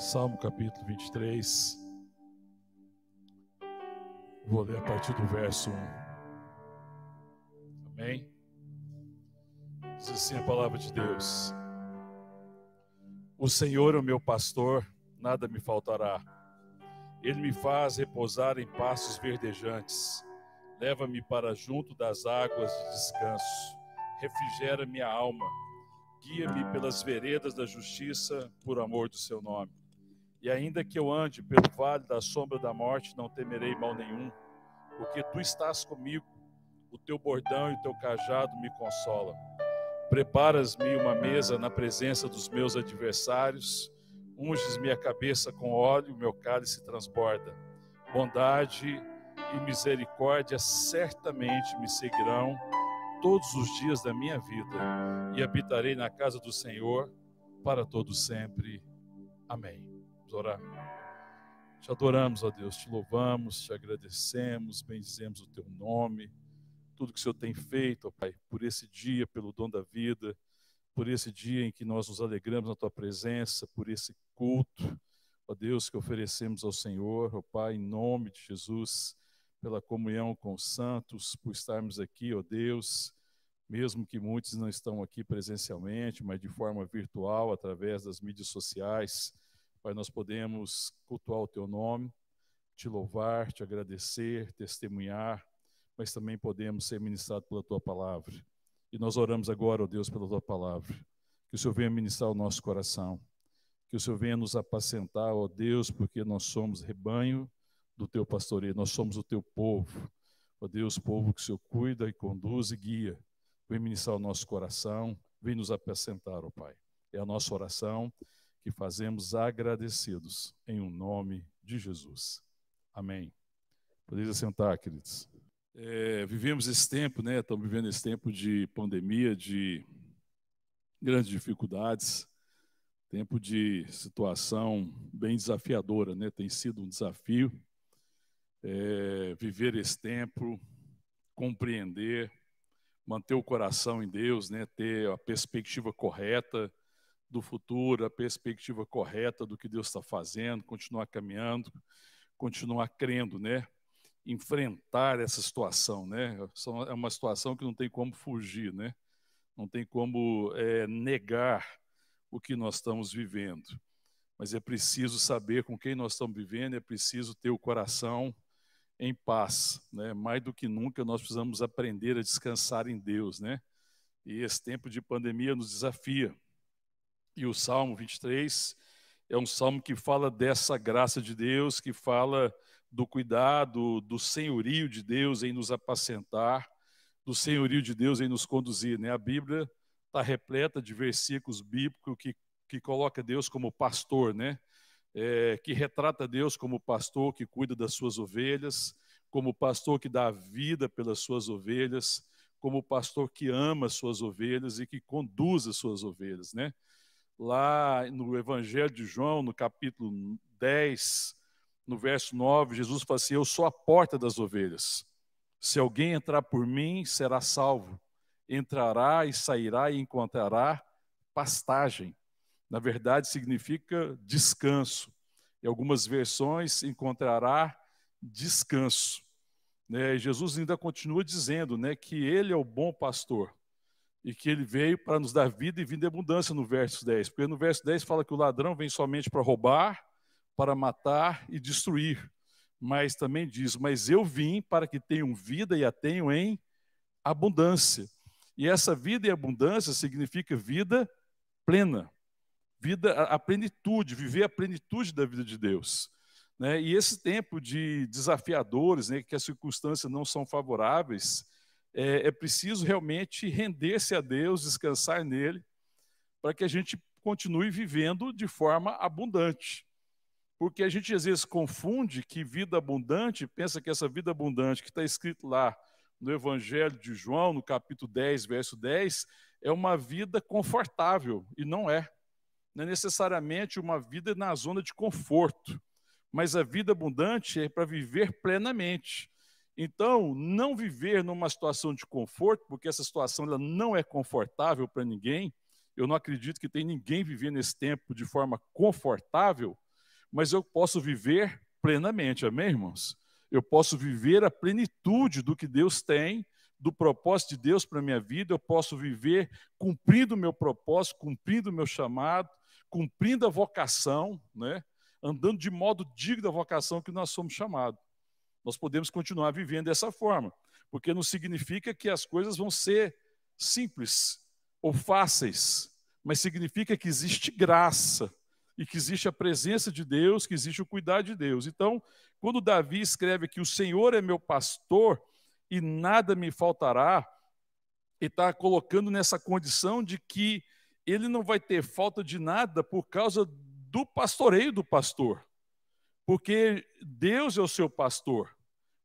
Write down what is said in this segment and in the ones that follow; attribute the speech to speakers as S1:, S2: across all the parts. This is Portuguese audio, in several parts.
S1: Salmo capítulo 23. Vou ler a partir do verso 1. Amém? Diz assim a palavra de Deus: O Senhor é o meu pastor, nada me faltará. Ele me faz repousar em pastos verdejantes. Leva-me para junto das águas de descanso. Refrigera minha alma. Guia-me pelas veredas da justiça, por amor do seu nome. E ainda que eu ande pelo vale da sombra da morte, não temerei mal nenhum, porque tu estás comigo, o teu bordão e o teu cajado me consolam. Preparas-me uma mesa na presença dos meus adversários, unges minha cabeça com óleo, meu cálice transborda. Bondade e misericórdia certamente me seguirão todos os dias da minha vida, e habitarei na casa do Senhor para todo sempre. Amém. Vamos orar. Te adoramos, ó Deus, te louvamos, te agradecemos, bendizemos o teu nome, tudo que o Senhor tem feito, ó Pai, por esse dia, pelo dom da vida, por esse dia em que nós nos alegramos na tua presença, por esse culto, ó Deus, que oferecemos ao Senhor, ó Pai, em nome de Jesus, pela comunhão com os santos, por estarmos aqui, ó Deus, mesmo que muitos não estão aqui presencialmente, mas de forma virtual, através das mídias sociais. Pai, nós podemos cultuar o teu nome, te louvar, te agradecer, testemunhar, mas também podemos ser ministrados pela tua palavra. E nós oramos agora, ó Deus, pela tua palavra. Que o Senhor venha ministrar o nosso coração. Que o Senhor venha nos apacentar, ó Deus, porque nós somos rebanho do teu pastoreio, nós somos o teu povo. Ó Deus, povo que o Senhor cuida e conduz e guia. Vem ministrar o nosso coração, vem nos apacentar, ó Pai. É a nossa oração que fazemos agradecidos em um nome de Jesus. Amém. Podeis sentar, queridos. É, vivemos esse tempo, né? Estamos vivendo esse tempo de pandemia, de grandes dificuldades, tempo de situação bem desafiadora, né? Tem sido um desafio é, viver esse tempo, compreender, manter o coração em Deus, né? Ter a perspectiva correta do futuro, a perspectiva correta do que Deus está fazendo, continuar caminhando, continuar crendo, né? Enfrentar essa situação, né? É uma situação que não tem como fugir, né? Não tem como é, negar o que nós estamos vivendo. Mas é preciso saber com quem nós estamos vivendo, é preciso ter o coração em paz, né? Mais do que nunca nós precisamos aprender a descansar em Deus, né? E esse tempo de pandemia nos desafia e o Salmo 23 é um salmo que fala dessa graça de Deus, que fala do cuidado, do senhorio de Deus em nos apacentar, do senhorio de Deus em nos conduzir. Né? A Bíblia está repleta de versículos bíblicos que, que coloca Deus como pastor, né? É, que retrata Deus como pastor que cuida das suas ovelhas, como pastor que dá vida pelas suas ovelhas, como pastor que ama as suas ovelhas e que conduz as suas ovelhas, né? Lá no Evangelho de João, no capítulo 10, no verso 9, Jesus fala assim: Eu sou a porta das ovelhas. Se alguém entrar por mim, será salvo. Entrará e sairá e encontrará pastagem. Na verdade, significa descanso. Em algumas versões, encontrará descanso. Né? Jesus ainda continua dizendo né, que ele é o bom pastor e que ele veio para nos dar vida e vida em abundância no verso 10. Porque no verso 10 fala que o ladrão vem somente para roubar, para matar e destruir. Mas também diz: Mas eu vim para que tenham vida e a tenham em abundância. E essa vida em abundância significa vida plena, vida, a plenitude, viver a plenitude da vida de Deus. Né? E esse tempo de desafiadores, né, que as circunstâncias não são favoráveis, é, é preciso realmente render-se a Deus, descansar nele, para que a gente continue vivendo de forma abundante. Porque a gente às vezes confunde que vida abundante, pensa que essa vida abundante que está escrito lá no Evangelho de João, no capítulo 10, verso 10, é uma vida confortável, e não é. Não é necessariamente uma vida na zona de conforto, mas a vida abundante é para viver plenamente. Então, não viver numa situação de conforto, porque essa situação ela não é confortável para ninguém. Eu não acredito que tem ninguém vivendo nesse tempo de forma confortável, mas eu posso viver plenamente, amém, irmãos? Eu posso viver a plenitude do que Deus tem, do propósito de Deus para a minha vida, eu posso viver cumprindo o meu propósito, cumprindo o meu chamado, cumprindo a vocação, né? andando de modo digno da vocação que nós somos chamados. Nós podemos continuar vivendo dessa forma, porque não significa que as coisas vão ser simples ou fáceis, mas significa que existe graça e que existe a presença de Deus, que existe o cuidado de Deus. Então, quando Davi escreve que o Senhor é meu pastor e nada me faltará, ele está colocando nessa condição de que ele não vai ter falta de nada por causa do pastoreio do pastor, porque Deus é o seu pastor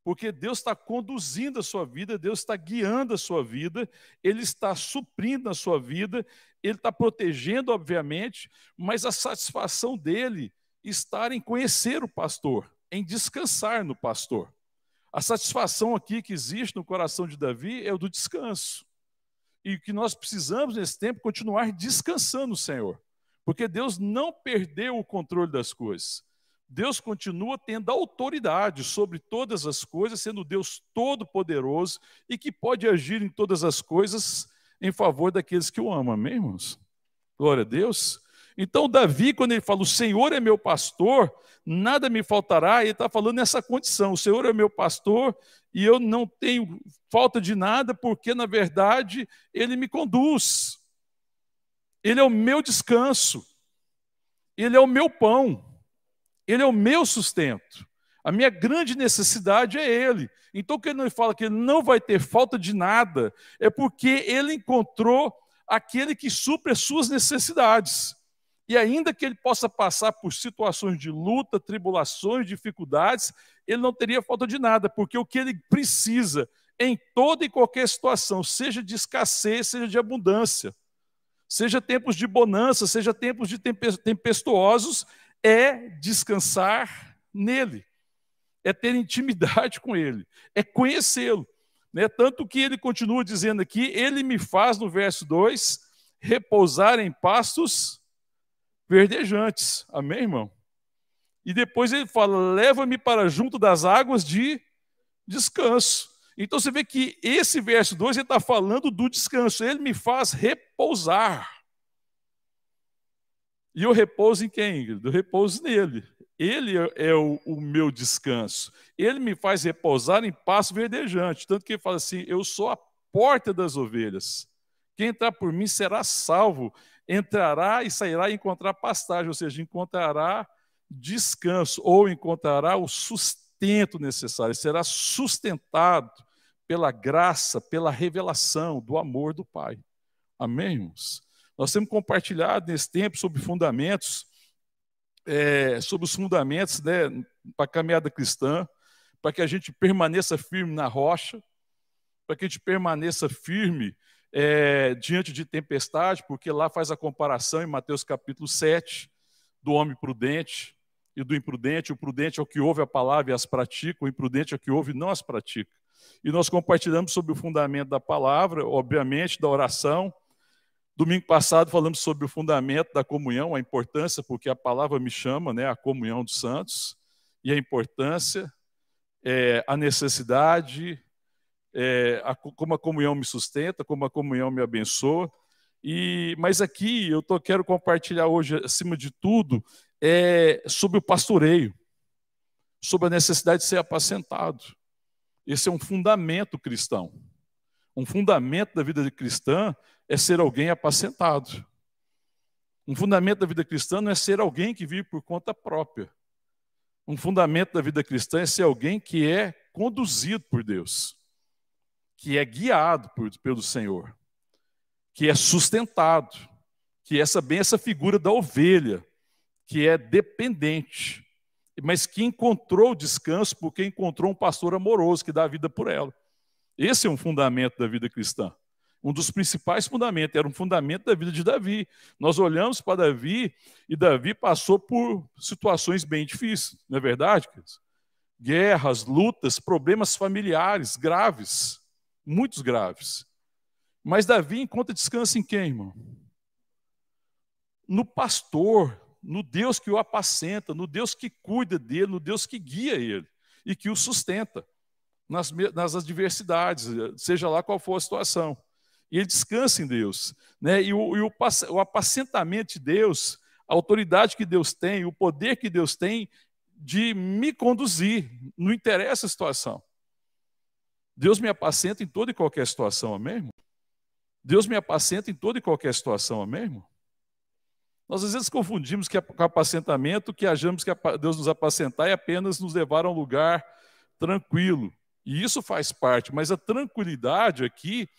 S1: porque Deus está conduzindo a sua vida, Deus está guiando a sua vida, Ele está suprindo a sua vida, Ele está protegendo, obviamente, mas a satisfação dele está em conhecer o pastor, em descansar no pastor. A satisfação aqui que existe no coração de Davi é o do descanso. E o que nós precisamos nesse tempo é continuar descansando no Senhor, porque Deus não perdeu o controle das coisas. Deus continua tendo autoridade sobre todas as coisas, sendo Deus todo-poderoso e que pode agir em todas as coisas em favor daqueles que o amam, amém, irmãos? Glória a Deus. Então, Davi, quando ele fala, o Senhor é meu pastor, nada me faltará, ele está falando nessa condição: o Senhor é meu pastor e eu não tenho falta de nada, porque, na verdade, ele me conduz, ele é o meu descanso, ele é o meu pão. Ele é o meu sustento. A minha grande necessidade é Ele. Então, quando ele fala que ele não vai ter falta de nada, é porque ele encontrou aquele que supre as suas necessidades. E ainda que ele possa passar por situações de luta, tribulações, dificuldades, ele não teria falta de nada, porque o que ele precisa em toda e qualquer situação, seja de escassez, seja de abundância, seja tempos de bonança, seja tempos de tempestuosos, é descansar nele, é ter intimidade com ele, é conhecê-lo. Né? Tanto que ele continua dizendo aqui: ele me faz, no verso 2, repousar em pastos verdejantes. Amém, irmão? E depois ele fala: leva-me para junto das águas de descanso. Então você vê que esse verso 2 ele está falando do descanso. Ele me faz repousar. E eu repouso em quem, Ingrid? Eu repouso nele. Ele é o, o, meu descanso. Ele me faz repousar em passo verdejante. Tanto que ele fala assim: Eu sou a porta das ovelhas. Quem entrar por mim será salvo. Entrará e sairá e encontrar pastagem, ou seja, encontrará descanso, ou encontrará o sustento necessário. Será sustentado pela graça, pela revelação do amor do Pai. Amém, irmãos? Nós temos compartilhado nesse tempo sobre fundamentos, é, sobre os fundamentos né, para a caminhada cristã, para que a gente permaneça firme na rocha, para que a gente permaneça firme é, diante de tempestade, porque lá faz a comparação em Mateus capítulo 7 do homem prudente e do imprudente. O prudente é o que ouve a palavra e as pratica, o imprudente é o que ouve e não as pratica. E nós compartilhamos sobre o fundamento da palavra, obviamente, da oração, Domingo passado falamos sobre o fundamento da comunhão, a importância, porque a palavra me chama, né, a comunhão dos santos, e a importância, é, a necessidade, é, a, como a comunhão me sustenta, como a comunhão me abençoa. E, mas aqui eu tô, quero compartilhar hoje, acima de tudo, é, sobre o pastoreio, sobre a necessidade de ser apacentado. Esse é um fundamento cristão. Um fundamento da vida cristã é ser alguém apacentado. Um fundamento da vida cristã não é ser alguém que vive por conta própria. Um fundamento da vida cristã é ser alguém que é conduzido por Deus, que é guiado por, pelo Senhor, que é sustentado, que é bem essa figura da ovelha, que é dependente, mas que encontrou descanso porque encontrou um pastor amoroso que dá a vida por ela. Esse é um fundamento da vida cristã um dos principais fundamentos, era um fundamento da vida de Davi. Nós olhamos para Davi e Davi passou por situações bem difíceis, não é verdade? Guerras, lutas, problemas familiares graves, muitos graves. Mas Davi encontra descanso em quem, irmão? No pastor, no Deus que o apacenta, no Deus que cuida dele, no Deus que guia ele e que o sustenta nas, nas adversidades, seja lá qual for a situação. E ele descansa em Deus. Né? E, o, e o, o apacentamento de Deus, a autoridade que Deus tem, o poder que Deus tem de me conduzir, não interessa a situação. Deus me apacenta em toda e qualquer situação, amém? Irmão? Deus me apacenta em toda e qualquer situação, amém? Irmão? Nós às vezes confundimos que com apacentamento, que achamos que Deus nos apacentar é apenas nos levar a um lugar tranquilo. E isso faz parte, mas a tranquilidade aqui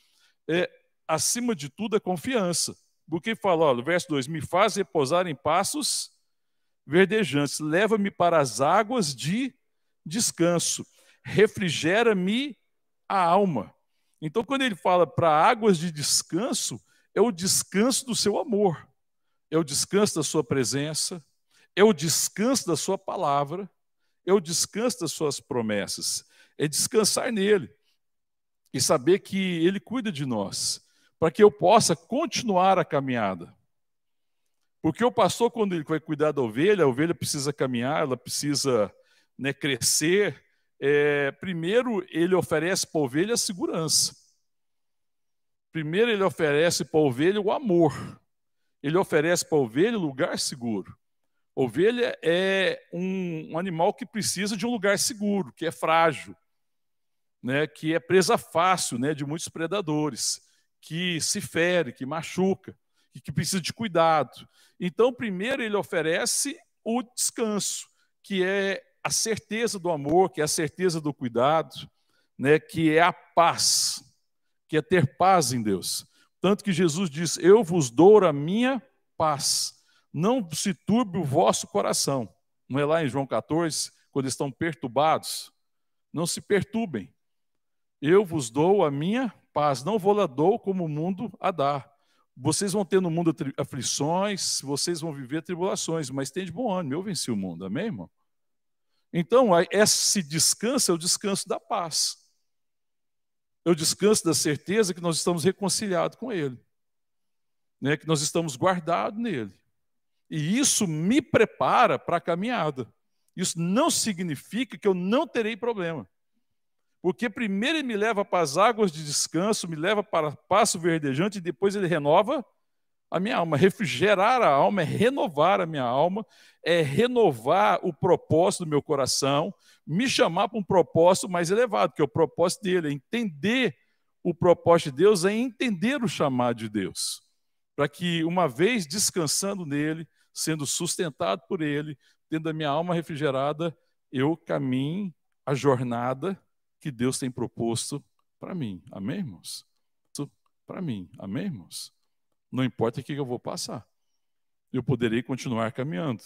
S1: é, acima de tudo, a confiança. Porque fala, olha, verso 2: Me faz repousar em passos verdejantes, leva-me para as águas de descanso, refrigera-me a alma. Então, quando ele fala para águas de descanso, é o descanso do seu amor é o descanso da sua presença, é o descanso da sua palavra, é o descanso das suas promessas, é descansar nele e saber que ele cuida de nós, para que eu possa continuar a caminhada. Porque o pastor, quando ele vai cuidar da ovelha, a ovelha precisa caminhar, ela precisa né, crescer. É, primeiro, ele oferece para a ovelha a segurança. Primeiro, ele oferece para a ovelha o amor ele oferece para a ovelha lugar seguro. Ovelha é um, um, animal que precisa de um lugar seguro, que é frágil, né, que é presa fácil né, de muitos predadores, que se fere, que machuca, e que precisa de cuidado. Então, primeiro, ele oferece o descanso, que é a certeza do amor, que é a certeza do cuidado, né, que é a paz, que é ter paz em Deus. Tanto que Jesus diz: Eu vos dou a minha paz. Não se turbe o vosso coração. Não é lá em João 14, quando estão perturbados? Não se perturbem. Eu vos dou a minha paz. Não vou lá dou como o mundo a dá. Vocês vão ter no mundo aflições, vocês vão viver tribulações, mas tem de bom ânimo. Eu venci o mundo. Amém, irmão? Então, esse descanso é o descanso da paz eu descanso da certeza que nós estamos reconciliados com Ele, né? que nós estamos guardados nele. E isso me prepara para a caminhada. Isso não significa que eu não terei problema. Porque primeiro ele me leva para as águas de descanso, me leva para passo verdejante, e depois ele renova a minha alma. Refrigerar a alma é renovar a minha alma, é renovar o propósito do meu coração, me chamar para um propósito mais elevado, que é o propósito dele, é entender o propósito de Deus, é entender o chamado de Deus. Para que, uma vez descansando nele, sendo sustentado por ele, tendo a minha alma refrigerada, eu caminhe a jornada que Deus tem proposto para mim. Amém, irmãos? Para mim. Amém, irmãos? Não importa o que eu vou passar. Eu poderei continuar caminhando.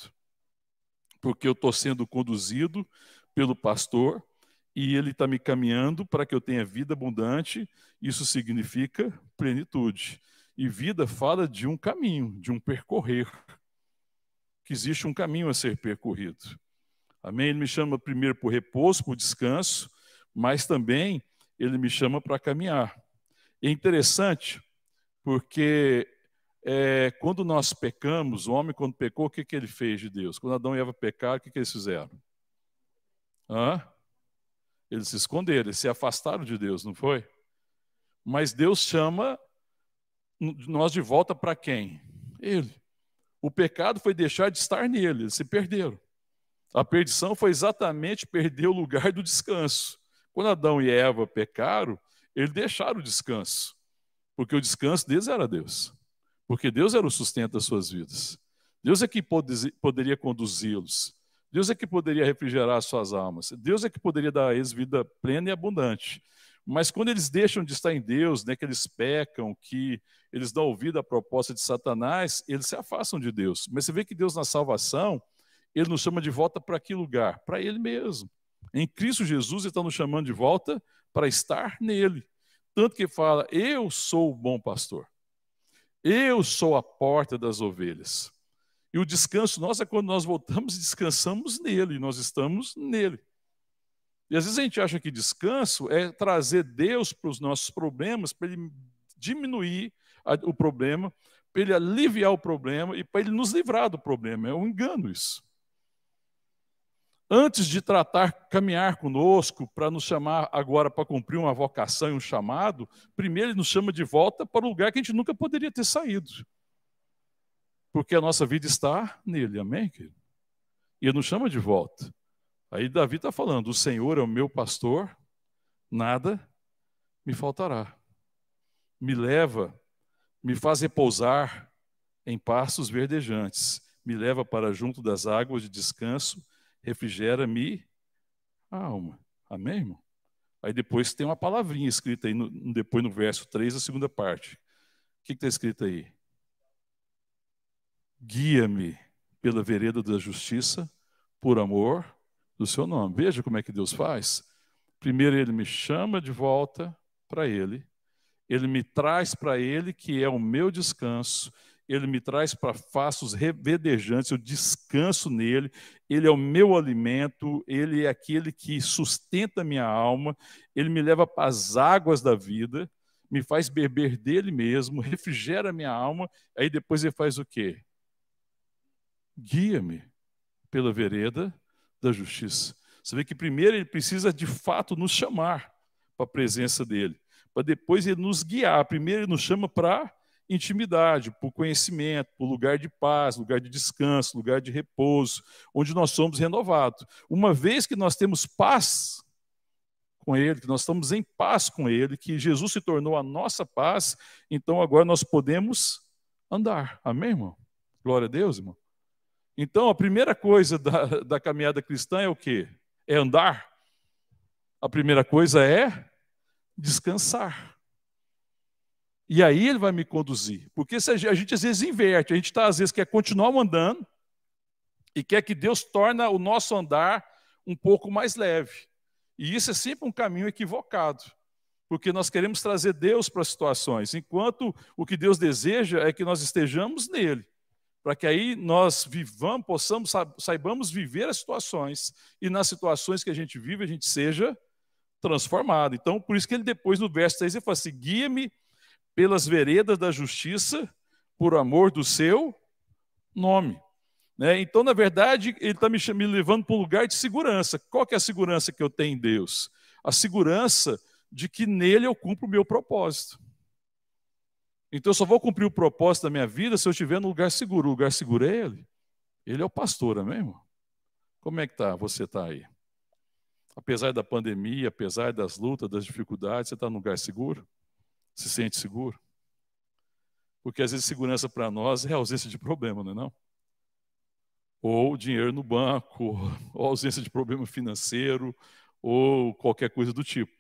S1: Porque eu estou sendo conduzido pelo pastor e ele está me caminhando para que eu tenha vida abundante. Isso significa plenitude. E vida fala de um caminho, de um percorrer. Que existe um caminho a ser percorrido. Amém? Ele me chama primeiro por repouso, por descanso, mas também ele me chama para caminhar. É interessante porque é, quando nós pecamos, o homem, quando pecou, o que, que ele fez de Deus? Quando Adão e Eva pecaram, o que, que eles fizeram? Hã? Eles se esconderam, eles se afastaram de Deus, não foi? Mas Deus chama nós de volta para quem? Ele. O pecado foi deixar de estar nele, eles se perderam. A perdição foi exatamente perder o lugar do descanso. Quando Adão e Eva pecaram, eles deixaram o descanso, porque o descanso deles era Deus, porque Deus era o sustento das suas vidas. Deus é que poderia conduzi-los. Deus é que poderia refrigerar suas almas. Deus é que poderia dar a eles vida plena e abundante. Mas quando eles deixam de estar em Deus, né, que eles pecam, que eles dão ouvido à proposta de Satanás, eles se afastam de Deus. Mas você vê que Deus, na salvação, ele nos chama de volta para que lugar? Para Ele mesmo. Em Cristo Jesus, Ele está nos chamando de volta para estar nele. Tanto que fala: Eu sou o bom pastor. Eu sou a porta das ovelhas. E o descanso nosso é quando nós voltamos e descansamos nele, nós estamos nele. E às vezes a gente acha que descanso é trazer Deus para os nossos problemas, para ele diminuir o problema, para ele aliviar o problema e para ele nos livrar do problema. É um engano isso. Antes de tratar, caminhar conosco, para nos chamar agora para cumprir uma vocação e um chamado, primeiro ele nos chama de volta para o lugar que a gente nunca poderia ter saído. Porque a nossa vida está nele, amém, querido? E ele nos chama de volta. Aí Davi está falando: o Senhor é o meu pastor, nada me faltará. Me leva, me faz repousar em pastos verdejantes, me leva para junto das águas de descanso, refrigera-me a alma. Amém, irmão? Aí depois tem uma palavrinha escrita aí, no, depois no verso 3, a segunda parte. O que está escrito aí? Guia-me pela vereda da justiça, por amor do seu nome. Veja como é que Deus faz. Primeiro, ele me chama de volta para ele, ele me traz para ele, que é o meu descanso, ele me traz para faços revedejantes, eu descanso nele, ele é o meu alimento, ele é aquele que sustenta minha alma, ele me leva para as águas da vida, me faz beber dele mesmo, refrigera minha alma, aí depois ele faz o quê? Guia-me pela vereda da justiça. Você vê que primeiro ele precisa de fato nos chamar para a presença dele, para depois ele nos guiar. Primeiro ele nos chama para intimidade, o conhecimento, o lugar de paz, lugar de descanso, lugar de repouso, onde nós somos renovados. Uma vez que nós temos paz com Ele, que nós estamos em paz com Ele, que Jesus se tornou a nossa paz, então agora nós podemos andar. Amém, irmão? Glória a Deus, irmão. Então, a primeira coisa da, da caminhada cristã é o quê? É andar. A primeira coisa é descansar. E aí ele vai me conduzir. Porque a gente às vezes inverte, a gente está às vezes quer continuar andando e quer que Deus torne o nosso andar um pouco mais leve. E isso é sempre um caminho equivocado. Porque nós queremos trazer Deus para as situações, enquanto o que Deus deseja é que nós estejamos nele para que aí nós vivamos, possamos, saibamos viver as situações e nas situações que a gente vive a gente seja transformado. Então, por isso que ele depois no verso 3 ele fala assim: guia-me pelas veredas da justiça por amor do seu nome. Né? Então, na verdade, ele está me, me levando para um lugar de segurança. Qual que é a segurança que eu tenho em Deus? A segurança de que nele eu cumpro o meu propósito. Então eu só vou cumprir o propósito da minha vida se eu estiver no lugar seguro. O lugar seguro é Ele. Ele é o pastor, é mesmo? Como é que tá? Você está aí? Apesar da pandemia, apesar das lutas, das dificuldades, você está no lugar seguro? Se sente seguro? Porque às vezes segurança para nós é ausência de problema, não é não? Ou dinheiro no banco, ou ausência de problema financeiro, ou qualquer coisa do tipo.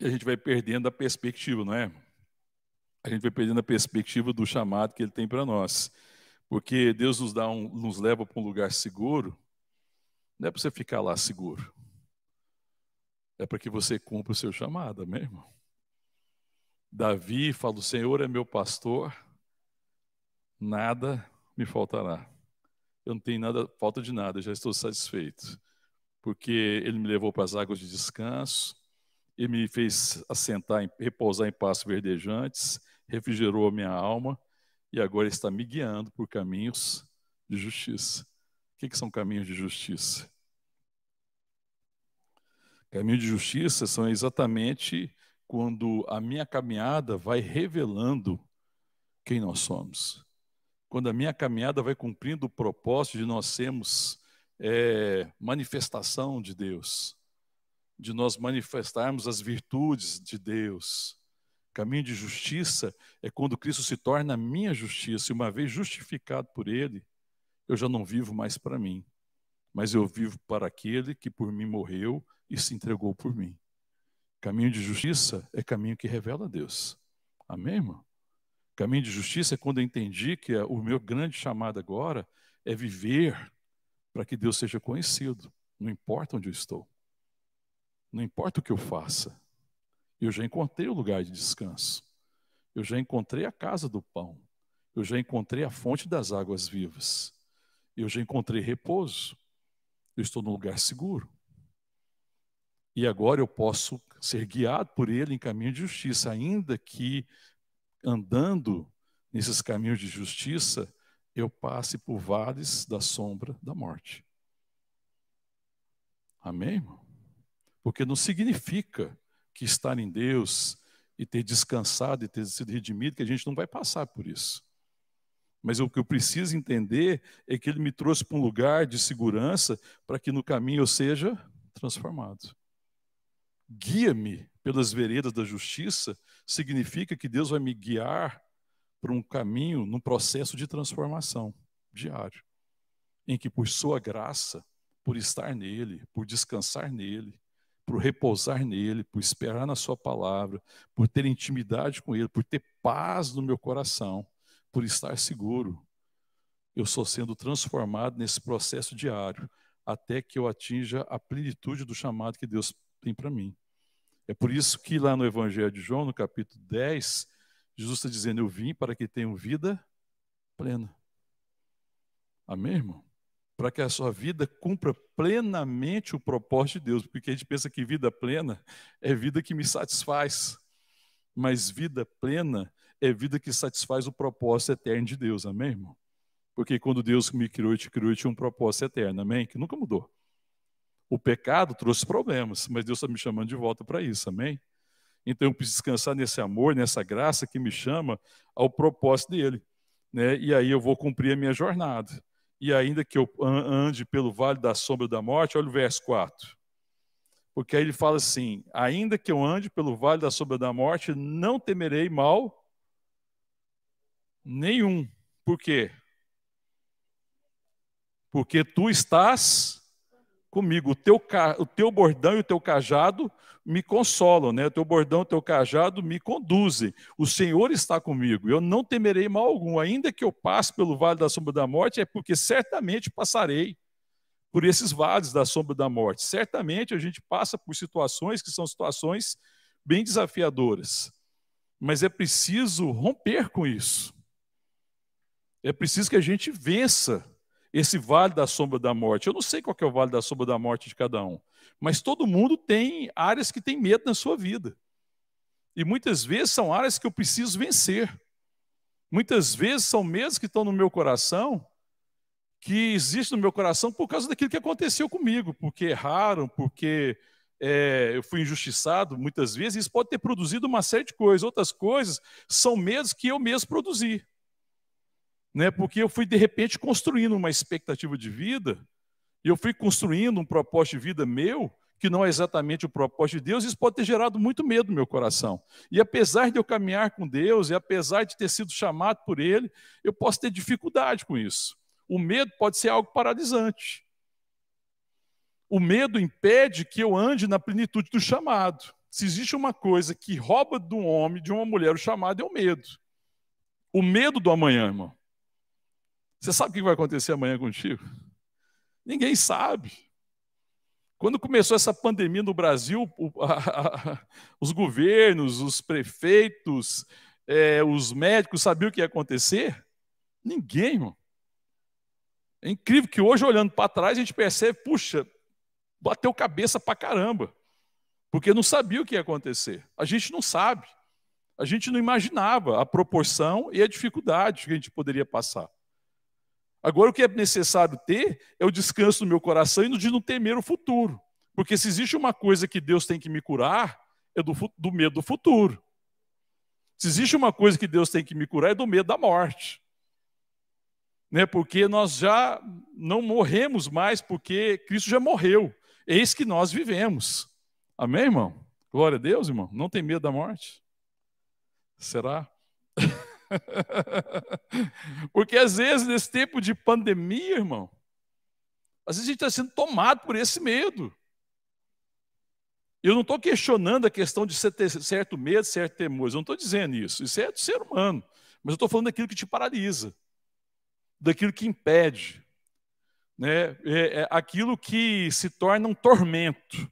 S1: e a gente vai perdendo a perspectiva, não é? A gente vai perdendo a perspectiva do chamado que Ele tem para nós. Porque Deus nos, dá um, nos leva para um lugar seguro, não é para você ficar lá seguro. É para que você cumpra o seu chamado, amém, irmão? Davi fala: O Senhor é meu pastor, nada me faltará. Eu não tenho nada, falta de nada, já estou satisfeito. Porque Ele me levou para as águas de descanso, e me fez assentar, repousar em passos verdejantes, refrigerou a minha alma e agora está me guiando por caminhos de justiça. O que, que são caminhos de justiça? Caminhos de justiça são exatamente quando a minha caminhada vai revelando quem nós somos. Quando a minha caminhada vai cumprindo o propósito de nós sermos é, manifestação de Deus de nós manifestarmos as virtudes de Deus. Caminho de justiça é quando Cristo se torna a minha justiça, e uma vez justificado por Ele, eu já não vivo mais para mim, mas eu vivo para aquele que por mim morreu e se entregou por mim. Caminho de justiça é caminho que revela a Deus. Amém, irmão? Caminho de justiça é quando eu entendi que o meu grande chamado agora é viver para que Deus seja conhecido, não importa onde eu estou. Não importa o que eu faça, eu já encontrei o lugar de descanso. Eu já encontrei a casa do pão. Eu já encontrei a fonte das águas vivas. Eu já encontrei repouso. Eu estou num lugar seguro. E agora eu posso ser guiado por ele em caminho de justiça, ainda que andando nesses caminhos de justiça, eu passe por vales da sombra da morte. Amém, irmão? Porque não significa que estar em Deus e ter descansado e ter sido redimido, que a gente não vai passar por isso. Mas o que eu preciso entender é que Ele me trouxe para um lugar de segurança para que no caminho eu seja transformado. Guia-me pelas veredas da justiça significa que Deus vai me guiar para um caminho, num processo de transformação diário, em que por Sua graça, por estar nele, por descansar nele, por repousar nele, por esperar na Sua palavra, por ter intimidade com Ele, por ter paz no meu coração, por estar seguro. Eu sou sendo transformado nesse processo diário, até que eu atinja a plenitude do chamado que Deus tem para mim. É por isso que lá no Evangelho de João, no capítulo 10, Jesus está dizendo: Eu vim para que tenham vida plena. Amém, irmão? para que a sua vida cumpra plenamente o propósito de Deus, porque a gente pensa que vida plena é vida que me satisfaz, mas vida plena é vida que satisfaz o propósito eterno de Deus, amém, irmão? Porque quando Deus me criou e te criou, tinha um propósito eterno, amém? Que nunca mudou. O pecado trouxe problemas, mas Deus está me chamando de volta para isso, amém? Então eu preciso descansar nesse amor, nessa graça que me chama ao propósito dele, né? E aí eu vou cumprir a minha jornada e ainda que eu ande pelo vale da sombra da morte, olha o verso 4. Porque aí ele fala assim: ainda que eu ande pelo vale da sombra da morte, não temerei mal nenhum. Por quê? Porque tu estás comigo. O teu, o teu bordão e o teu cajado me consolam, né? O teu bordão e o teu cajado me conduzem. O Senhor está comigo. Eu não temerei mal algum, ainda que eu passe pelo vale da sombra da morte, é porque certamente passarei por esses vales da sombra da morte. Certamente a gente passa por situações que são situações bem desafiadoras. Mas é preciso romper com isso. É preciso que a gente vença esse vale da sombra da morte. Eu não sei qual é o vale da sombra da morte de cada um. Mas todo mundo tem áreas que tem medo na sua vida. E muitas vezes são áreas que eu preciso vencer. Muitas vezes são medos que estão no meu coração, que existem no meu coração por causa daquilo que aconteceu comigo, porque erraram, porque é, eu fui injustiçado muitas vezes. Isso pode ter produzido uma série de coisas. Outras coisas são medos que eu mesmo produzi. Né? Porque eu fui, de repente, construindo uma expectativa de vida eu fui construindo um propósito de vida meu, que não é exatamente o propósito de Deus, isso pode ter gerado muito medo no meu coração. E apesar de eu caminhar com Deus, e apesar de ter sido chamado por Ele, eu posso ter dificuldade com isso. O medo pode ser algo paralisante. O medo impede que eu ande na plenitude do chamado. Se existe uma coisa que rouba de um homem, de uma mulher, o chamado é o medo. O medo do amanhã, irmão. Você sabe o que vai acontecer amanhã contigo? Ninguém sabe. Quando começou essa pandemia no Brasil, os governos, os prefeitos, é, os médicos sabiam o que ia acontecer? Ninguém, irmão. É incrível que hoje, olhando para trás, a gente percebe, puxa, bateu cabeça para caramba. Porque não sabia o que ia acontecer. A gente não sabe. A gente não imaginava a proporção e a dificuldade que a gente poderia passar. Agora, o que é necessário ter é o descanso no meu coração e de não temer o futuro. Porque se existe uma coisa que Deus tem que me curar, é do, do medo do futuro. Se existe uma coisa que Deus tem que me curar, é do medo da morte. Né? Porque nós já não morremos mais, porque Cristo já morreu. Eis que nós vivemos. Amém, irmão? Glória a Deus, irmão. Não tem medo da morte? Será? Porque às vezes, nesse tempo de pandemia, irmão, às vezes a gente está sendo tomado por esse medo. Eu não estou questionando a questão de ter certo medo, certo temor. Eu não estou dizendo isso. Isso é do ser humano. Mas eu estou falando daquilo que te paralisa, daquilo que impede, né? É, é aquilo que se torna um tormento,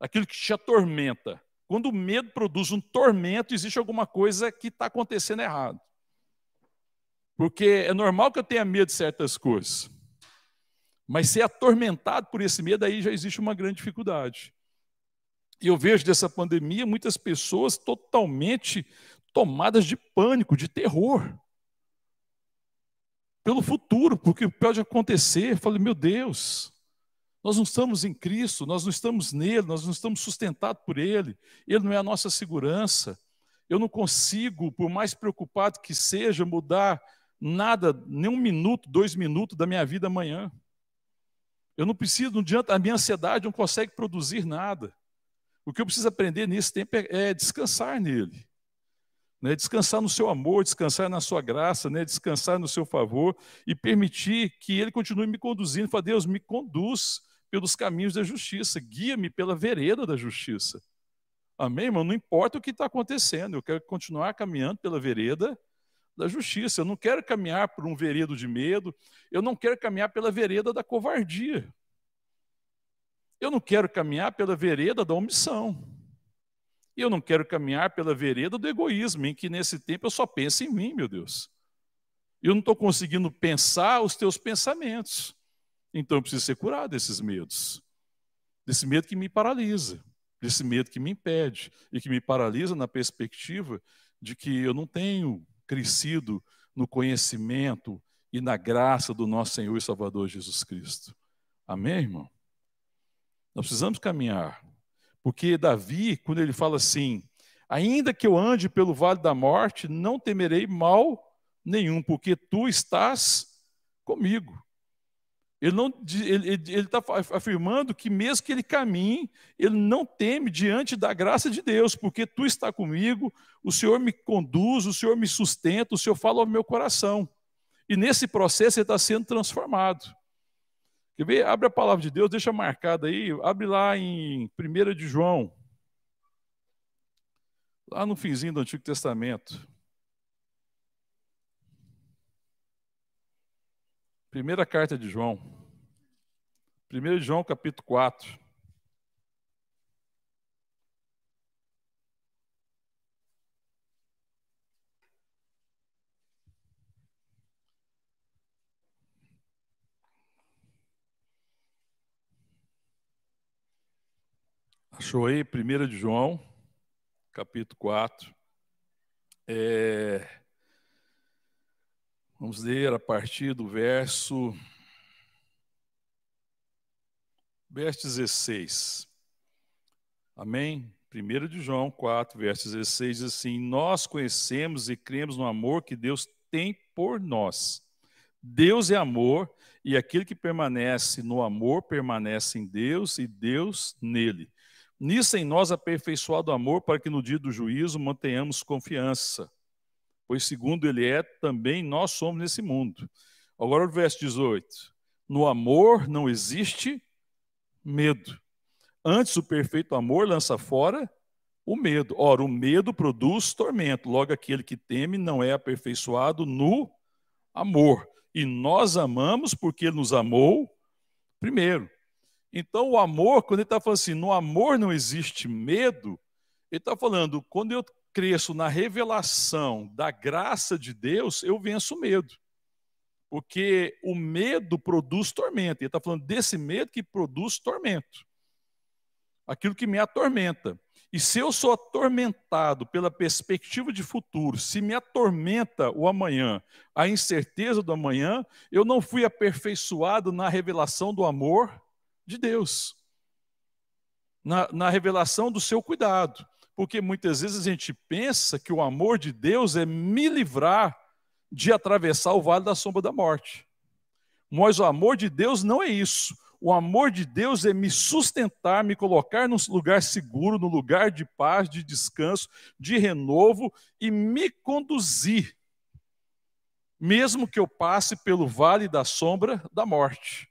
S1: aquilo que te atormenta. Quando o medo produz um tormento, existe alguma coisa que está acontecendo errado. Porque é normal que eu tenha medo de certas coisas. Mas ser atormentado por esse medo, aí já existe uma grande dificuldade. E eu vejo dessa pandemia muitas pessoas totalmente tomadas de pânico, de terror. Pelo futuro, porque pode acontecer. Eu falei, meu Deus, nós não estamos em Cristo, nós não estamos nele, nós não estamos sustentados por Ele. Ele não é a nossa segurança. Eu não consigo, por mais preocupado que seja, mudar nada, nem um minuto, dois minutos da minha vida amanhã. Eu não preciso, não adianta, a minha ansiedade não consegue produzir nada. O que eu preciso aprender nesse tempo é, é descansar nele. Né? Descansar no seu amor, descansar na sua graça, né? descansar no seu favor e permitir que ele continue me conduzindo. Falar, Deus, me conduz pelos caminhos da justiça, guia-me pela vereda da justiça. Amém, irmão? Não importa o que está acontecendo, eu quero continuar caminhando pela vereda da justiça. Eu não quero caminhar por um veredo de medo, eu não quero caminhar pela vereda da covardia. Eu não quero caminhar pela vereda da omissão. E eu não quero caminhar pela vereda do egoísmo, em que nesse tempo eu só penso em mim, meu Deus. Eu não estou conseguindo pensar os teus pensamentos. Então eu preciso ser curado desses medos. Desse medo que me paralisa desse medo que me impede e que me paralisa na perspectiva de que eu não tenho crescido no conhecimento e na graça do nosso Senhor e Salvador Jesus Cristo. Amém, irmão? Nós precisamos caminhar. Porque Davi, quando ele fala assim: ainda que eu ande pelo vale da morte, não temerei mal nenhum, porque tu estás comigo. Ele ele está afirmando que mesmo que ele caminhe, ele não teme diante da graça de Deus, porque tu está comigo, o Senhor me conduz, o Senhor me sustenta, o Senhor fala ao meu coração. E nesse processo ele está sendo transformado. Quer ver? Abre a palavra de Deus, deixa marcada aí, abre lá em 1 de João, lá no finzinho do Antigo Testamento. Primeira carta de João. 1 João capítulo 4. Achou aí 1 de João, capítulo 4. É, Vamos ler a partir do verso, verso 16. Amém? 1 de João 4, verso 16 diz assim: Nós conhecemos e cremos no amor que Deus tem por nós. Deus é amor, e aquele que permanece no amor permanece em Deus e Deus nele. Nisso em nós aperfeiçoado o amor, para que no dia do juízo mantenhamos confiança pois segundo ele é, também nós somos nesse mundo. Agora o verso 18. No amor não existe medo. Antes o perfeito amor lança fora o medo. Ora, o medo produz tormento. Logo, aquele que teme não é aperfeiçoado no amor. E nós amamos porque ele nos amou primeiro. Então, o amor, quando ele está falando assim, no amor não existe medo, ele está falando, quando eu cresço na revelação da graça de Deus, eu venço o medo. Porque o medo produz tormento. Ele está falando desse medo que produz tormento. Aquilo que me atormenta. E se eu sou atormentado pela perspectiva de futuro, se me atormenta o amanhã, a incerteza do amanhã, eu não fui aperfeiçoado na revelação do amor de Deus, na, na revelação do seu cuidado. Porque muitas vezes a gente pensa que o amor de Deus é me livrar de atravessar o vale da sombra da morte. Mas o amor de Deus não é isso. O amor de Deus é me sustentar, me colocar num lugar seguro, no lugar de paz, de descanso, de renovo e me conduzir, mesmo que eu passe pelo vale da sombra da morte.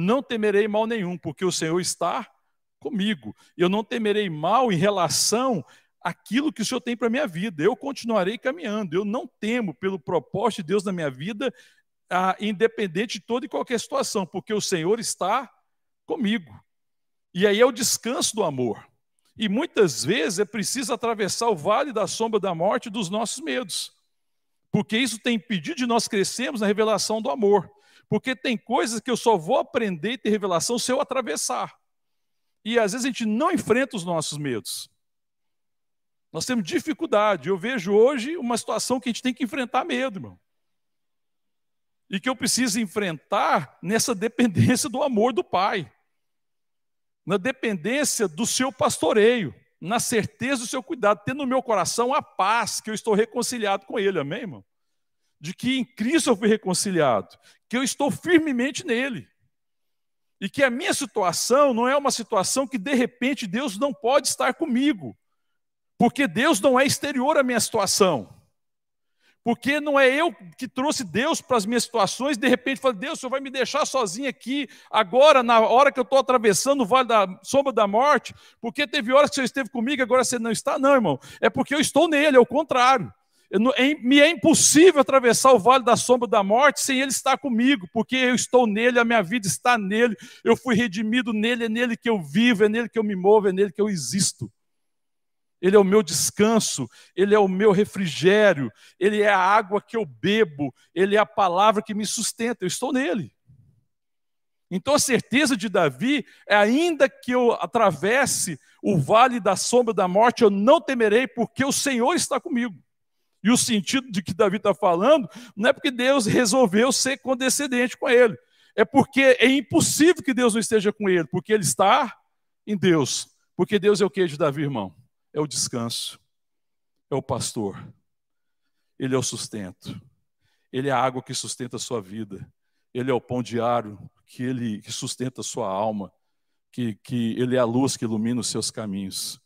S1: Não temerei mal nenhum, porque o Senhor está comigo. Eu não temerei mal em relação àquilo que o Senhor tem para a minha vida. Eu continuarei caminhando. Eu não temo pelo propósito de Deus na minha vida, independente de toda e qualquer situação, porque o Senhor está comigo. E aí é o descanso do amor. E muitas vezes é preciso atravessar o vale da sombra da morte dos nossos medos. Porque isso tem impedido de nós crescermos na revelação do amor. Porque tem coisas que eu só vou aprender e ter revelação se eu atravessar. E às vezes a gente não enfrenta os nossos medos. Nós temos dificuldade. Eu vejo hoje uma situação que a gente tem que enfrentar medo, irmão. E que eu preciso enfrentar nessa dependência do amor do Pai, na dependência do seu pastoreio, na certeza do seu cuidado, tendo no meu coração a paz que eu estou reconciliado com Ele, amém, irmão? De que em Cristo eu fui reconciliado, que eu estou firmemente nele. E que a minha situação não é uma situação que de repente Deus não pode estar comigo. Porque Deus não é exterior à minha situação. Porque não é eu que trouxe Deus para as minhas situações, de repente falei, Deus, o Senhor vai me deixar sozinho aqui, agora, na hora que eu estou atravessando o vale da sombra da morte, porque teve horas que o Senhor esteve comigo, agora você não está. Não, irmão, é porque eu estou nele, é o contrário. É, me é impossível atravessar o vale da sombra da morte sem ele estar comigo, porque eu estou nele, a minha vida está nele, eu fui redimido nele, é nele que eu vivo, é nele que eu me movo, é nele que eu existo. Ele é o meu descanso, Ele é o meu refrigério, Ele é a água que eu bebo, Ele é a palavra que me sustenta, eu estou nele. Então a certeza de Davi é: ainda que eu atravesse o vale da sombra da morte, eu não temerei, porque o Senhor está comigo. E o sentido de que Davi está falando não é porque Deus resolveu ser condescendente com ele, é porque é impossível que Deus não esteja com ele, porque ele está em Deus. Porque Deus é o que de Davi, irmão? é o descanso, é o pastor, ele é o sustento, ele é a água que sustenta a sua vida, ele é o pão diário que ele que sustenta a sua alma, que, que ele é a luz que ilumina os seus caminhos.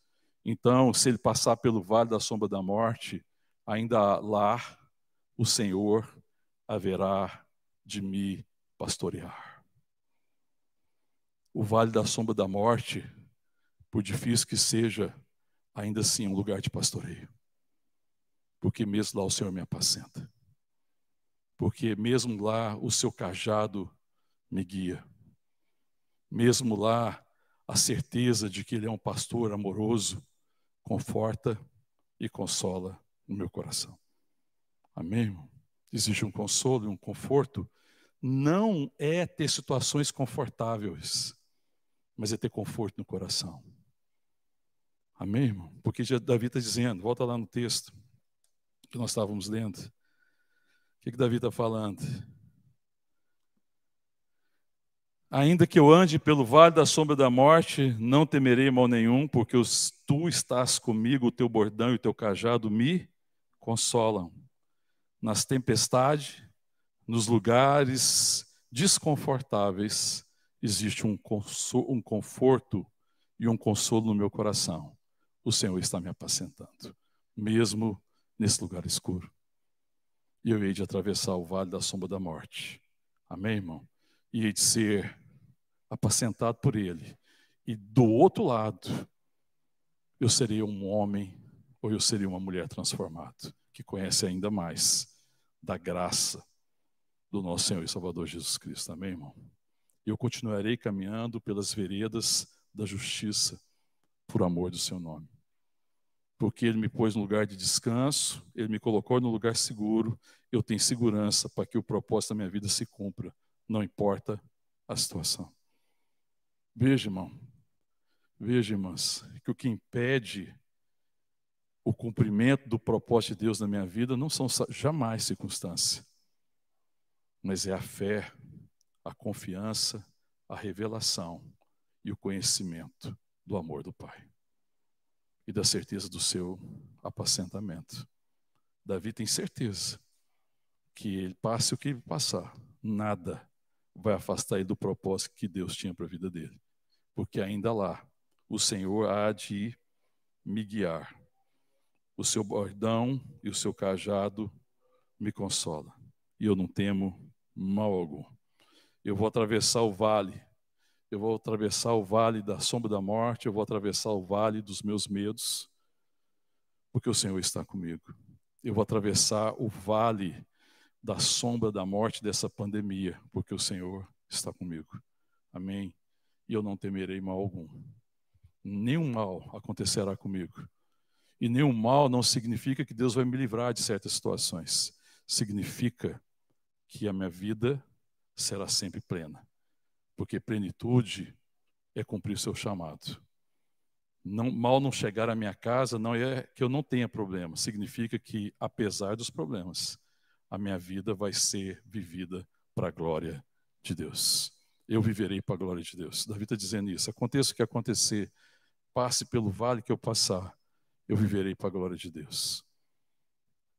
S1: Então, se ele passar pelo vale da sombra da morte, ainda lá o Senhor haverá de me pastorear. O vale da sombra da morte, por difícil que seja, ainda assim um lugar de pastoreio. Porque mesmo lá o Senhor me apacenta. Porque mesmo lá o seu cajado me guia. Mesmo lá a certeza de que Ele é um pastor amoroso conforta e consola no meu coração. Amém? Existe um consolo e um conforto. Não é ter situações confortáveis, mas é ter conforto no coração. Amém, irmão? Porque Davi está dizendo, volta lá no texto que nós estávamos lendo. O que, que Davi está falando? Ainda que eu ande pelo vale da sombra da morte, não temerei mal nenhum, porque os, tu estás comigo, o teu bordão e o teu cajado me consolam. Nas tempestades, nos lugares desconfortáveis, existe um, um conforto e um consolo no meu coração o Senhor está me apacentando, mesmo nesse lugar escuro. E eu hei de atravessar o vale da sombra da morte. Amém, irmão? E hei de ser apacentado por Ele. E do outro lado, eu serei um homem ou eu serei uma mulher transformado, que conhece ainda mais da graça do nosso Senhor e Salvador Jesus Cristo. Amém, irmão? Eu continuarei caminhando pelas veredas da justiça por amor do seu nome porque Ele me pôs no lugar de descanso, Ele me colocou no lugar seguro, eu tenho segurança para que o propósito da minha vida se cumpra, não importa a situação. Veja, irmão, veja, irmãs, que o que impede o cumprimento do propósito de Deus na minha vida não são jamais circunstâncias, mas é a fé, a confiança, a revelação e o conhecimento do amor do Pai e da certeza do seu apacentamento. Davi tem certeza que ele passe o que ele passar, nada vai afastar ele do propósito que Deus tinha para a vida dele. Porque ainda lá, o Senhor há de me guiar. O seu bordão e o seu cajado me consola. E eu não temo mal algum. Eu vou atravessar o vale eu vou atravessar o vale da sombra da morte, eu vou atravessar o vale dos meus medos, porque o Senhor está comigo. Eu vou atravessar o vale da sombra da morte dessa pandemia, porque o Senhor está comigo. Amém? E eu não temerei mal algum. Nenhum mal acontecerá comigo. E nenhum mal não significa que Deus vai me livrar de certas situações. Significa que a minha vida será sempre plena porque plenitude é cumprir o seu chamado. Não, mal não chegar à minha casa não é que eu não tenha problema, significa que, apesar dos problemas, a minha vida vai ser vivida para a glória de Deus. Eu viverei para a glória de Deus. Davi está dizendo isso. Aconteça o que acontecer, passe pelo vale que eu passar, eu viverei para a glória de Deus.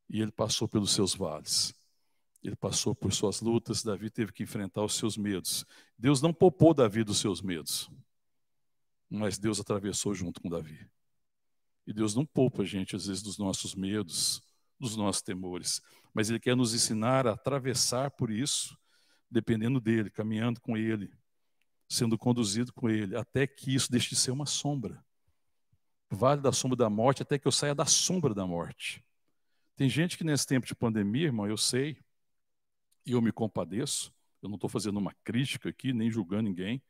S1: E ele passou pelos seus vales. Ele passou por suas lutas, Davi teve que enfrentar os seus medos. Deus não poupou Davi dos seus medos, mas Deus atravessou junto com Davi. E Deus não poupa a gente, às vezes, dos nossos medos, dos nossos temores, mas Ele quer nos ensinar a atravessar por isso, dependendo dEle, caminhando com Ele, sendo conduzido com Ele, até que isso deixe de ser uma sombra. Vale da sombra da morte, até que eu saia da sombra da morte. Tem gente que nesse tempo de pandemia, irmão, eu sei, e eu me compadeço, eu não estou fazendo uma crítica aqui, nem julgando ninguém,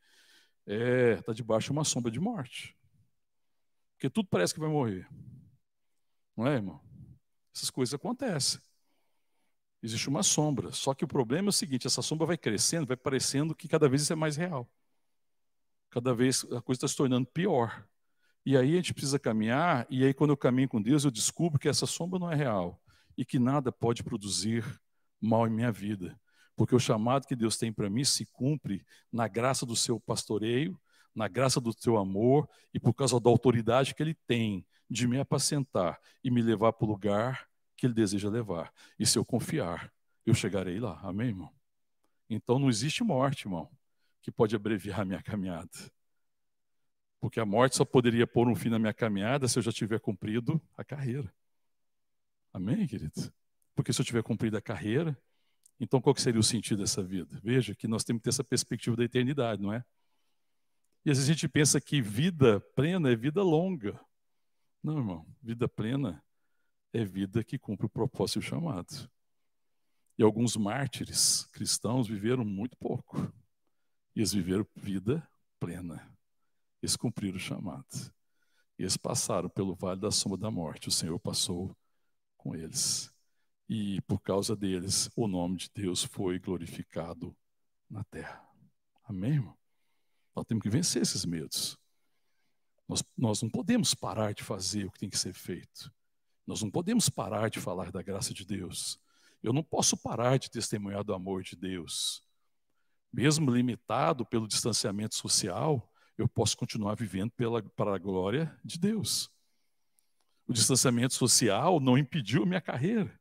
S1: está é, tá debaixo de uma sombra de morte. Porque tudo parece que vai morrer. Não é, irmão? Essas coisas acontecem. Existe uma sombra. Só que o problema é o seguinte: essa sombra vai crescendo, vai parecendo que cada vez isso é mais real. Cada vez a coisa está se tornando pior. E aí a gente precisa caminhar, e aí quando eu caminho com Deus, eu descubro que essa sombra não é real e que nada pode produzir mal em minha vida. Porque o chamado que Deus tem para mim se cumpre na graça do seu pastoreio, na graça do seu amor e por causa da autoridade que ele tem de me apacentar e me levar para o lugar que ele deseja levar. E se eu confiar, eu chegarei lá. Amém, irmão? Então não existe morte, irmão, que pode abreviar a minha caminhada. Porque a morte só poderia pôr um fim na minha caminhada se eu já tiver cumprido a carreira. Amém, querido? Porque se eu tiver cumprido a carreira, então qual seria o sentido dessa vida? Veja que nós temos que ter essa perspectiva da eternidade, não é? E às vezes a gente pensa que vida plena é vida longa. Não, irmão, vida plena é vida que cumpre o propósito e o chamado. E alguns mártires cristãos viveram muito pouco. E eles viveram vida plena. Eles cumpriram o chamado. E eles passaram pelo vale da sombra da morte. O Senhor passou com eles e por causa deles o nome de Deus foi glorificado na terra. Amém, irmão? Nós temos que vencer esses medos. Nós, nós não podemos parar de fazer o que tem que ser feito. Nós não podemos parar de falar da graça de Deus. Eu não posso parar de testemunhar do amor de Deus. Mesmo limitado pelo distanciamento social, eu posso continuar vivendo pela, para a glória de Deus. O distanciamento social não impediu a minha carreira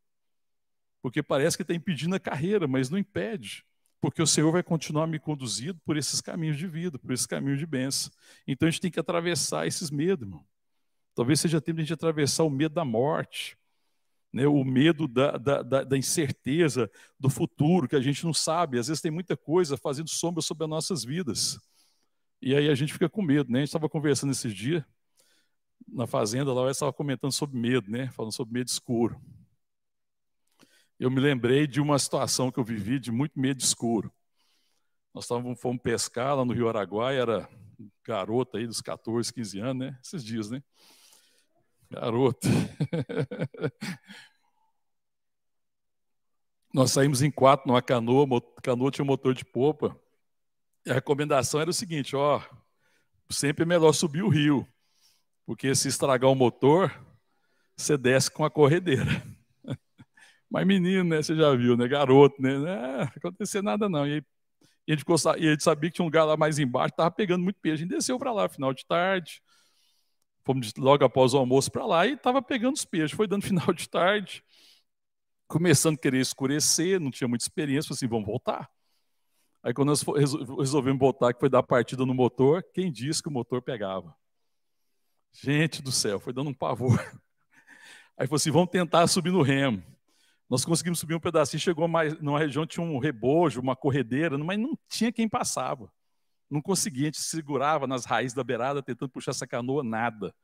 S1: porque parece que está impedindo a carreira, mas não impede, porque o Senhor vai continuar me conduzindo por esses caminhos de vida, por esses caminhos de bênção. Então a gente tem que atravessar esses medos, irmão. Talvez seja tempo de a gente atravessar o medo da morte, né, o medo da, da, da, da, incerteza do futuro, que a gente não sabe. Às vezes tem muita coisa fazendo sombra sobre as nossas vidas. E aí a gente fica com medo, né? A gente estava conversando esses dias na fazenda lá, eu estava comentando sobre medo, né? Falando sobre medo escuro eu me lembrei de uma situação que eu vivi de muito medo escuro. Nós estávamos, fomos pescar lá no Rio Araguaia, era garota aí dos 14, 15 anos, né? Esses dias, né? Garota. Nós saímos em quatro numa canoa, a canoa tinha um motor de popa. A recomendação era o seguinte, ó, sempre é melhor subir o rio, porque se estragar o motor, você desce com a corredeira. Mas menino, né? Você já viu, né? Garoto, né? Não é, acontecer nada não. E, aí, e a, gente e a gente sabia que tinha um lugar lá mais embaixo, tava pegando muito peixe. A gente desceu para lá, final de tarde. Fomos logo após o almoço para lá e tava pegando os peixes. Foi dando final de tarde. Começando a querer escurecer, não tinha muita experiência, falei assim, vamos voltar. Aí quando nós resolvemos voltar, que foi dar partida no motor, quem disse que o motor pegava? Gente do céu, foi dando um pavor. Aí falou assim, vamos tentar subir no remo. Nós conseguimos subir um pedacinho, chegou mais numa região tinha um rebojo, uma corredeira, mas não tinha quem passava. Não conseguia, a gente segurava nas raízes da beirada tentando puxar essa canoa, nada.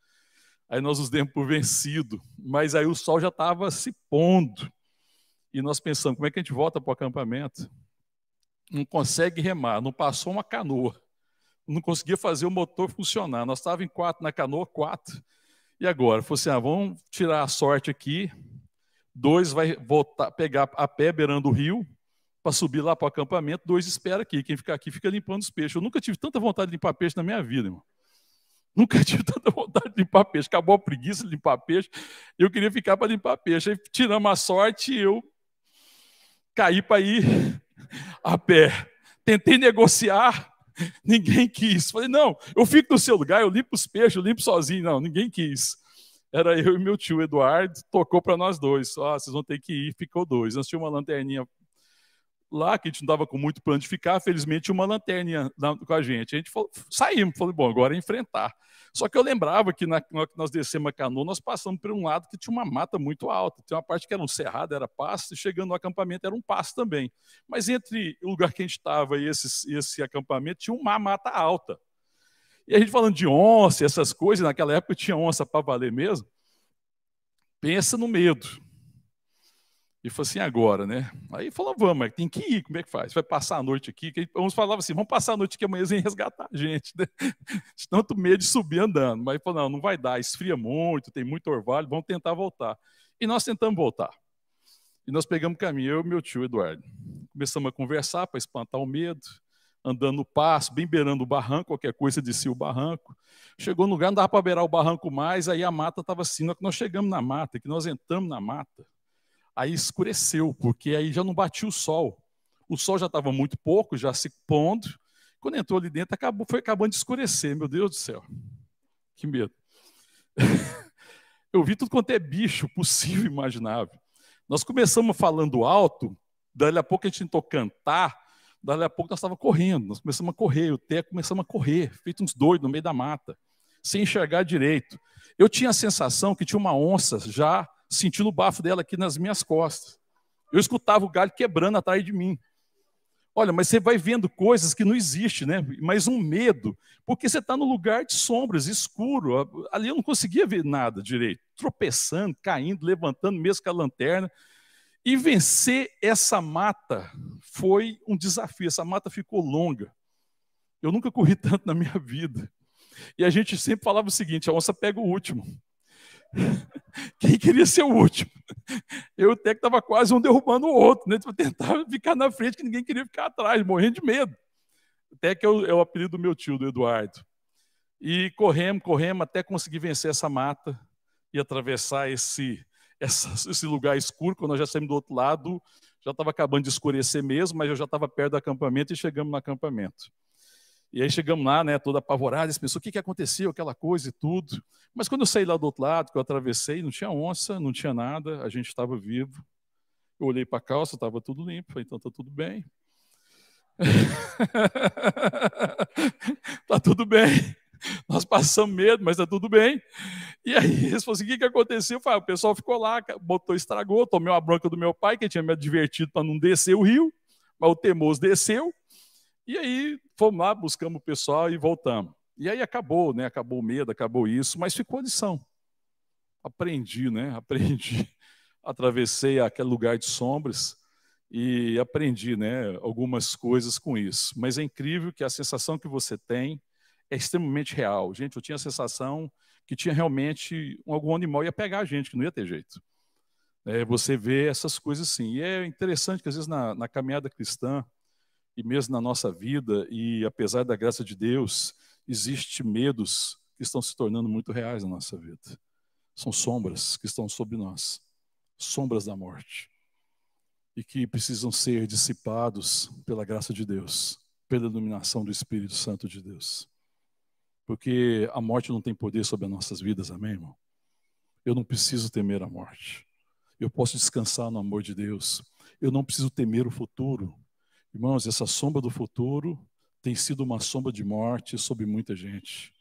S1: Aí nós nos demos por vencido, mas aí o sol já estava se pondo. E nós pensamos, como é que a gente volta para o acampamento? Não consegue remar, não passou uma canoa. Não conseguia fazer o motor funcionar. Nós estávamos em quatro na canoa, quatro. E agora? Falei assim, ah, vamos tirar a sorte aqui, dois vai voltar, pegar a pé beirando o rio, para subir lá para o acampamento, dois espera aqui. Quem ficar aqui fica limpando os peixes. Eu nunca tive tanta vontade de limpar peixe na minha vida, irmão. Nunca tive tanta vontade de limpar peixe. Acabou a preguiça de limpar peixe. Eu queria ficar para limpar peixe. Aí tiramos a sorte e eu caí para ir a pé. Tentei negociar, ninguém quis. Falei, não, eu fico no seu lugar, eu limpo os peixes, eu limpo sozinho. Não, ninguém quis. Era eu e meu tio Eduardo, tocou para nós dois. Ó, vocês vão ter que ir, ficou dois. Nós tínhamos uma lanterninha lá, que a gente não dava com muito plano de ficar, felizmente tinha uma lanterninha com a gente. A gente falou, saímos, falou, bom, agora é enfrentar. Só que eu lembrava que na, na que nós descemos a canoa, nós passamos por um lado que tinha uma mata muito alta. Tem uma parte que era um cerrado, era pasto, e chegando no acampamento era um pasto também. Mas entre o lugar que a gente estava e esse, esse acampamento tinha uma mata alta. E a gente falando de onça, essas coisas, naquela época tinha onça para valer mesmo. Pensa no medo. E falou assim, agora, né? Aí falou, vamos, tem que ir, como é que faz? Vai passar a noite aqui? Uns falavam assim, vamos passar a noite aqui amanhã sem resgatar a gente, né? De tanto medo de subir andando. Mas falou, não, não vai dar, esfria muito, tem muito orvalho, vamos tentar voltar. E nós tentamos voltar. E nós pegamos caminho, eu e meu tio Eduardo. Começamos a conversar para espantar o medo, andando no passo, bem beirando o barranco, qualquer coisa descia o barranco. Chegou no lugar, não dava para beirar o barranco mais, aí a mata estava assim, nós chegamos na mata, que nós entramos na mata, aí escureceu, porque aí já não batia o sol. O sol já estava muito pouco, já se pondo. Quando entrou ali dentro, acabou, foi acabando de escurecer. Meu Deus do céu, que medo. Eu vi tudo quanto é bicho possível e imaginável. Nós começamos falando alto, daí a pouco a gente tentou cantar, daí a pouco nós estávamos correndo. Nós começamos a correr, o Teco começamos a correr, feito uns doidos no meio da mata, sem enxergar direito. Eu tinha a sensação que tinha uma onça já sentindo o bafo dela aqui nas minhas costas. Eu escutava o galho quebrando atrás de mim. Olha, mas você vai vendo coisas que não existem, né? Mas um medo, porque você está no lugar de sombras, escuro. Ali eu não conseguia ver nada direito. Tropeçando, caindo, levantando, mesmo com a lanterna. E vencer essa mata foi um desafio. Essa mata ficou longa. Eu nunca corri tanto na minha vida. E a gente sempre falava o seguinte: a onça pega o último. Quem queria ser o último? Eu até que estava quase um derrubando o outro, né? Para tentar ficar na frente, que ninguém queria ficar atrás, morrendo de medo. Até que é o, é o apelido do meu tio, do Eduardo. E corremos, corremos até conseguir vencer essa mata e atravessar esse, essa, esse lugar escuro. Quando nós já saímos do outro lado, já estava acabando de escurecer mesmo, mas eu já estava perto do acampamento e chegamos no acampamento. E aí chegamos lá, né, toda apavorada, pensou o que, que aconteceu, aquela coisa e tudo. Mas quando eu saí lá do outro lado, que eu atravessei, não tinha onça, não tinha nada, a gente estava vivo. Eu olhei para a calça, estava tudo limpo, então está tudo bem. tá tudo bem. Nós passamos medo, mas tá tudo bem. E aí eles falaram assim: o que, que aconteceu? Falei, o pessoal ficou lá, botou, estragou, tomei uma bronca do meu pai, que tinha me advertido para não descer o rio, mas o temoso desceu. E aí fomos lá, buscamos o pessoal e voltamos. E aí acabou, né? Acabou o medo, acabou isso, mas ficou a lição. Aprendi, né? Aprendi. Atravessei aquele lugar de sombras e aprendi, né? Algumas coisas com isso. Mas é incrível que a sensação que você tem é extremamente real. Gente, eu tinha a sensação que tinha realmente algum animal ia pegar a gente, que não ia ter jeito. É, você vê essas coisas assim. E é interessante que às vezes na, na caminhada cristã e mesmo na nossa vida, e apesar da graça de Deus, existe medos que estão se tornando muito reais na nossa vida. São sombras que estão sobre nós, sombras da morte, e que precisam ser dissipados pela graça de Deus, pela iluminação do Espírito Santo de Deus. Porque a morte não tem poder sobre as nossas vidas, amém, irmão? Eu não preciso temer a morte. Eu posso descansar no amor de Deus. Eu não preciso temer o futuro, Irmãos, essa sombra do futuro tem sido uma sombra de morte sobre muita gente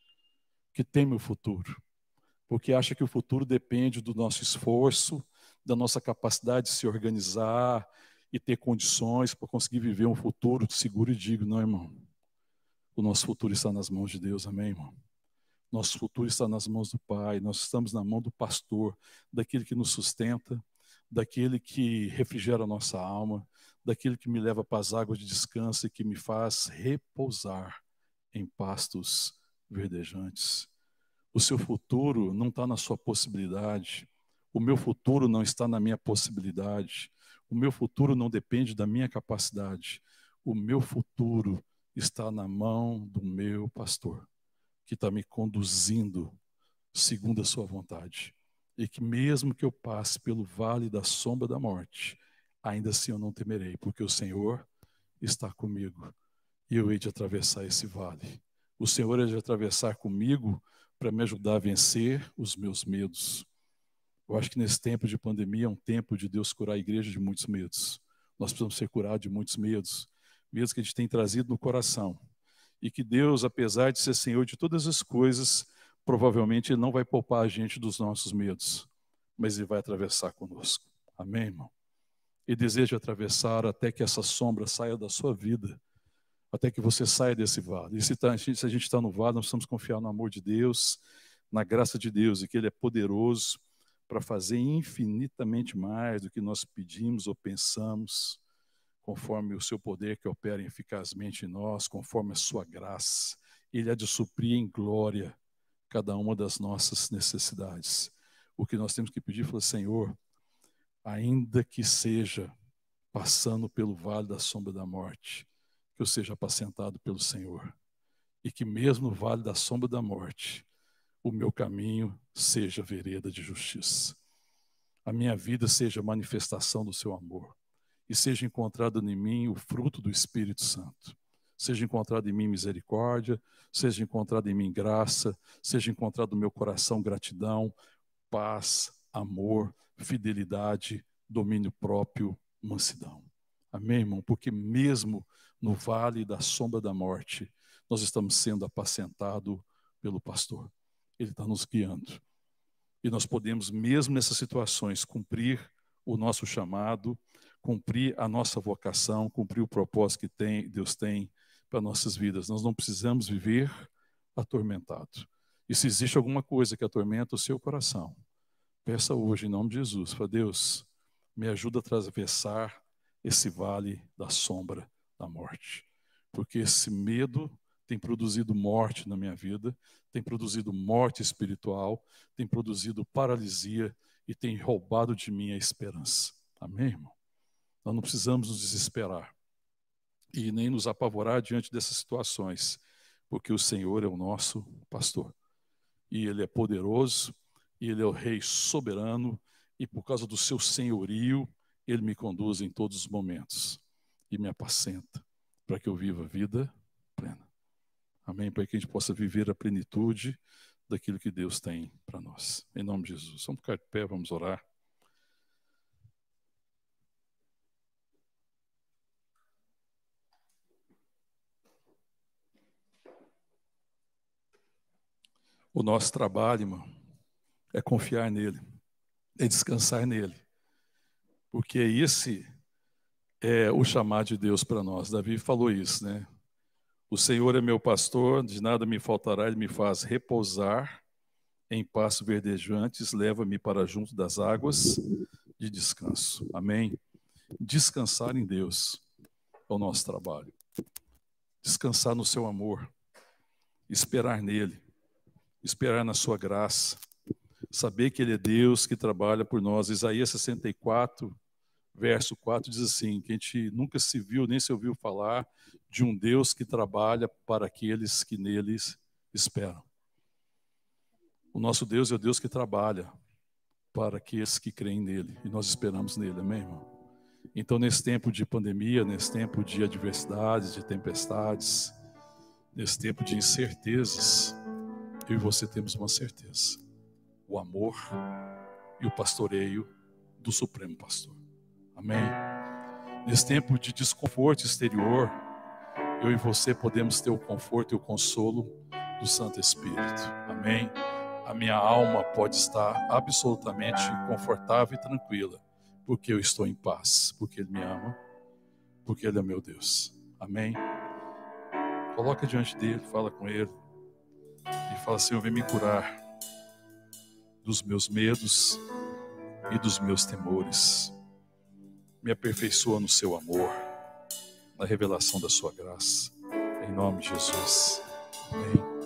S1: que teme o futuro, porque acha que o futuro depende do nosso esforço, da nossa capacidade de se organizar e ter condições para conseguir viver um futuro seguro e digno, não, irmão. O nosso futuro está nas mãos de Deus, amém, irmão? Nosso futuro está nas mãos do Pai, nós estamos na mão do pastor, daquele que nos sustenta, daquele que refrigera a nossa alma, daquele que me leva para as águas de descanso e que me faz repousar em pastos verdejantes. O seu futuro não está na sua possibilidade. O meu futuro não está na minha possibilidade. O meu futuro não depende da minha capacidade. O meu futuro está na mão do meu pastor, que está me conduzindo segundo a sua vontade. E que mesmo que eu passe pelo vale da sombra da morte, ainda assim eu não temerei, porque o Senhor está comigo. E eu hei de atravessar esse vale. O Senhor hei de atravessar comigo para me ajudar a vencer os meus medos. Eu acho que nesse tempo de pandemia é um tempo de Deus curar a igreja de muitos medos. Nós precisamos ser curados de muitos medos, medos que a gente tem trazido no coração. E que Deus, apesar de ser Senhor de todas as coisas, provavelmente Ele não vai poupar a gente dos nossos medos, mas Ele vai atravessar conosco. Amém, irmão? E deseja atravessar até que essa sombra saia da sua vida, até que você saia desse vale. E se, tá, se a gente está no vale, nós precisamos confiar no amor de Deus, na graça de Deus, e que Ele é poderoso para fazer infinitamente mais do que nós pedimos ou pensamos, conforme o seu poder que opera eficazmente em nós, conforme a sua graça. Ele há de suprir em glória cada uma das nossas necessidades. O que nós temos que pedir, falar, Senhor, ainda que seja passando pelo vale da sombra da morte, que eu seja apacentado pelo Senhor. E que mesmo no vale da sombra da morte, o meu caminho seja vereda de justiça. A minha vida seja manifestação do seu amor. E seja encontrado em mim o fruto do Espírito Santo. Seja encontrado em mim misericórdia, seja encontrado em mim graça, seja encontrado no meu coração gratidão, paz, amor, fidelidade, domínio próprio, mansidão. Amém, irmão? Porque mesmo no vale da sombra da morte, nós estamos sendo apacentados pelo pastor ele está nos guiando. E nós podemos, mesmo nessas situações, cumprir o nosso chamado, cumprir a nossa vocação, cumprir o propósito que tem, Deus tem para nossas vidas. Nós não precisamos viver atormentado. E se existe alguma coisa que atormenta o seu coração, peça hoje em nome de Jesus, para Deus, me ajuda a atravessar esse vale da sombra da morte. Porque esse medo tem produzido morte na minha vida, tem produzido morte espiritual, tem produzido paralisia e tem roubado de mim a esperança. Amém, irmão? Nós não precisamos nos desesperar e nem nos apavorar diante dessas situações, porque o Senhor é o nosso pastor. E Ele é poderoso, e Ele é o Rei soberano, e por causa do seu senhorio, Ele me conduz em todos os momentos e me apacenta para que eu viva a vida plena. Amém? Para que a gente possa viver a plenitude daquilo que Deus tem para nós. Em nome de Jesus. Vamos ficar de pé, vamos orar. O nosso trabalho, irmão, é confiar nele, é descansar nele. Porque esse é o chamado de Deus para nós. Davi falou isso, né? O Senhor é meu pastor, de nada me faltará, ele me faz repousar em pastos verdejantes, leva-me para junto das águas de descanso. Amém. Descansar em Deus é o nosso trabalho. Descansar no seu amor, esperar nele, esperar na sua graça, saber que ele é Deus que trabalha por nós. Isaías 64, verso 4 diz assim: que a gente nunca se viu nem se ouviu falar de um Deus que trabalha para aqueles que neles esperam. O nosso Deus é o Deus que trabalha para aqueles que creem nele e nós esperamos nele, amém, irmão? Então, nesse tempo de pandemia, nesse tempo de adversidades, de tempestades, nesse tempo de incertezas, eu e você temos uma certeza: o amor e o pastoreio do Supremo Pastor. Amém? Nesse tempo de desconforto exterior, eu e você podemos ter o conforto e o consolo do Santo Espírito. Amém? A minha alma pode estar absolutamente confortável e tranquila, porque eu estou em paz, porque Ele me ama, porque Ele é meu Deus. Amém? Coloca diante dele, fala com Ele e fala: Senhor, vem me curar dos meus medos e dos meus temores. Me aperfeiçoa no seu amor, na revelação da sua graça. Em nome de Jesus. Amém.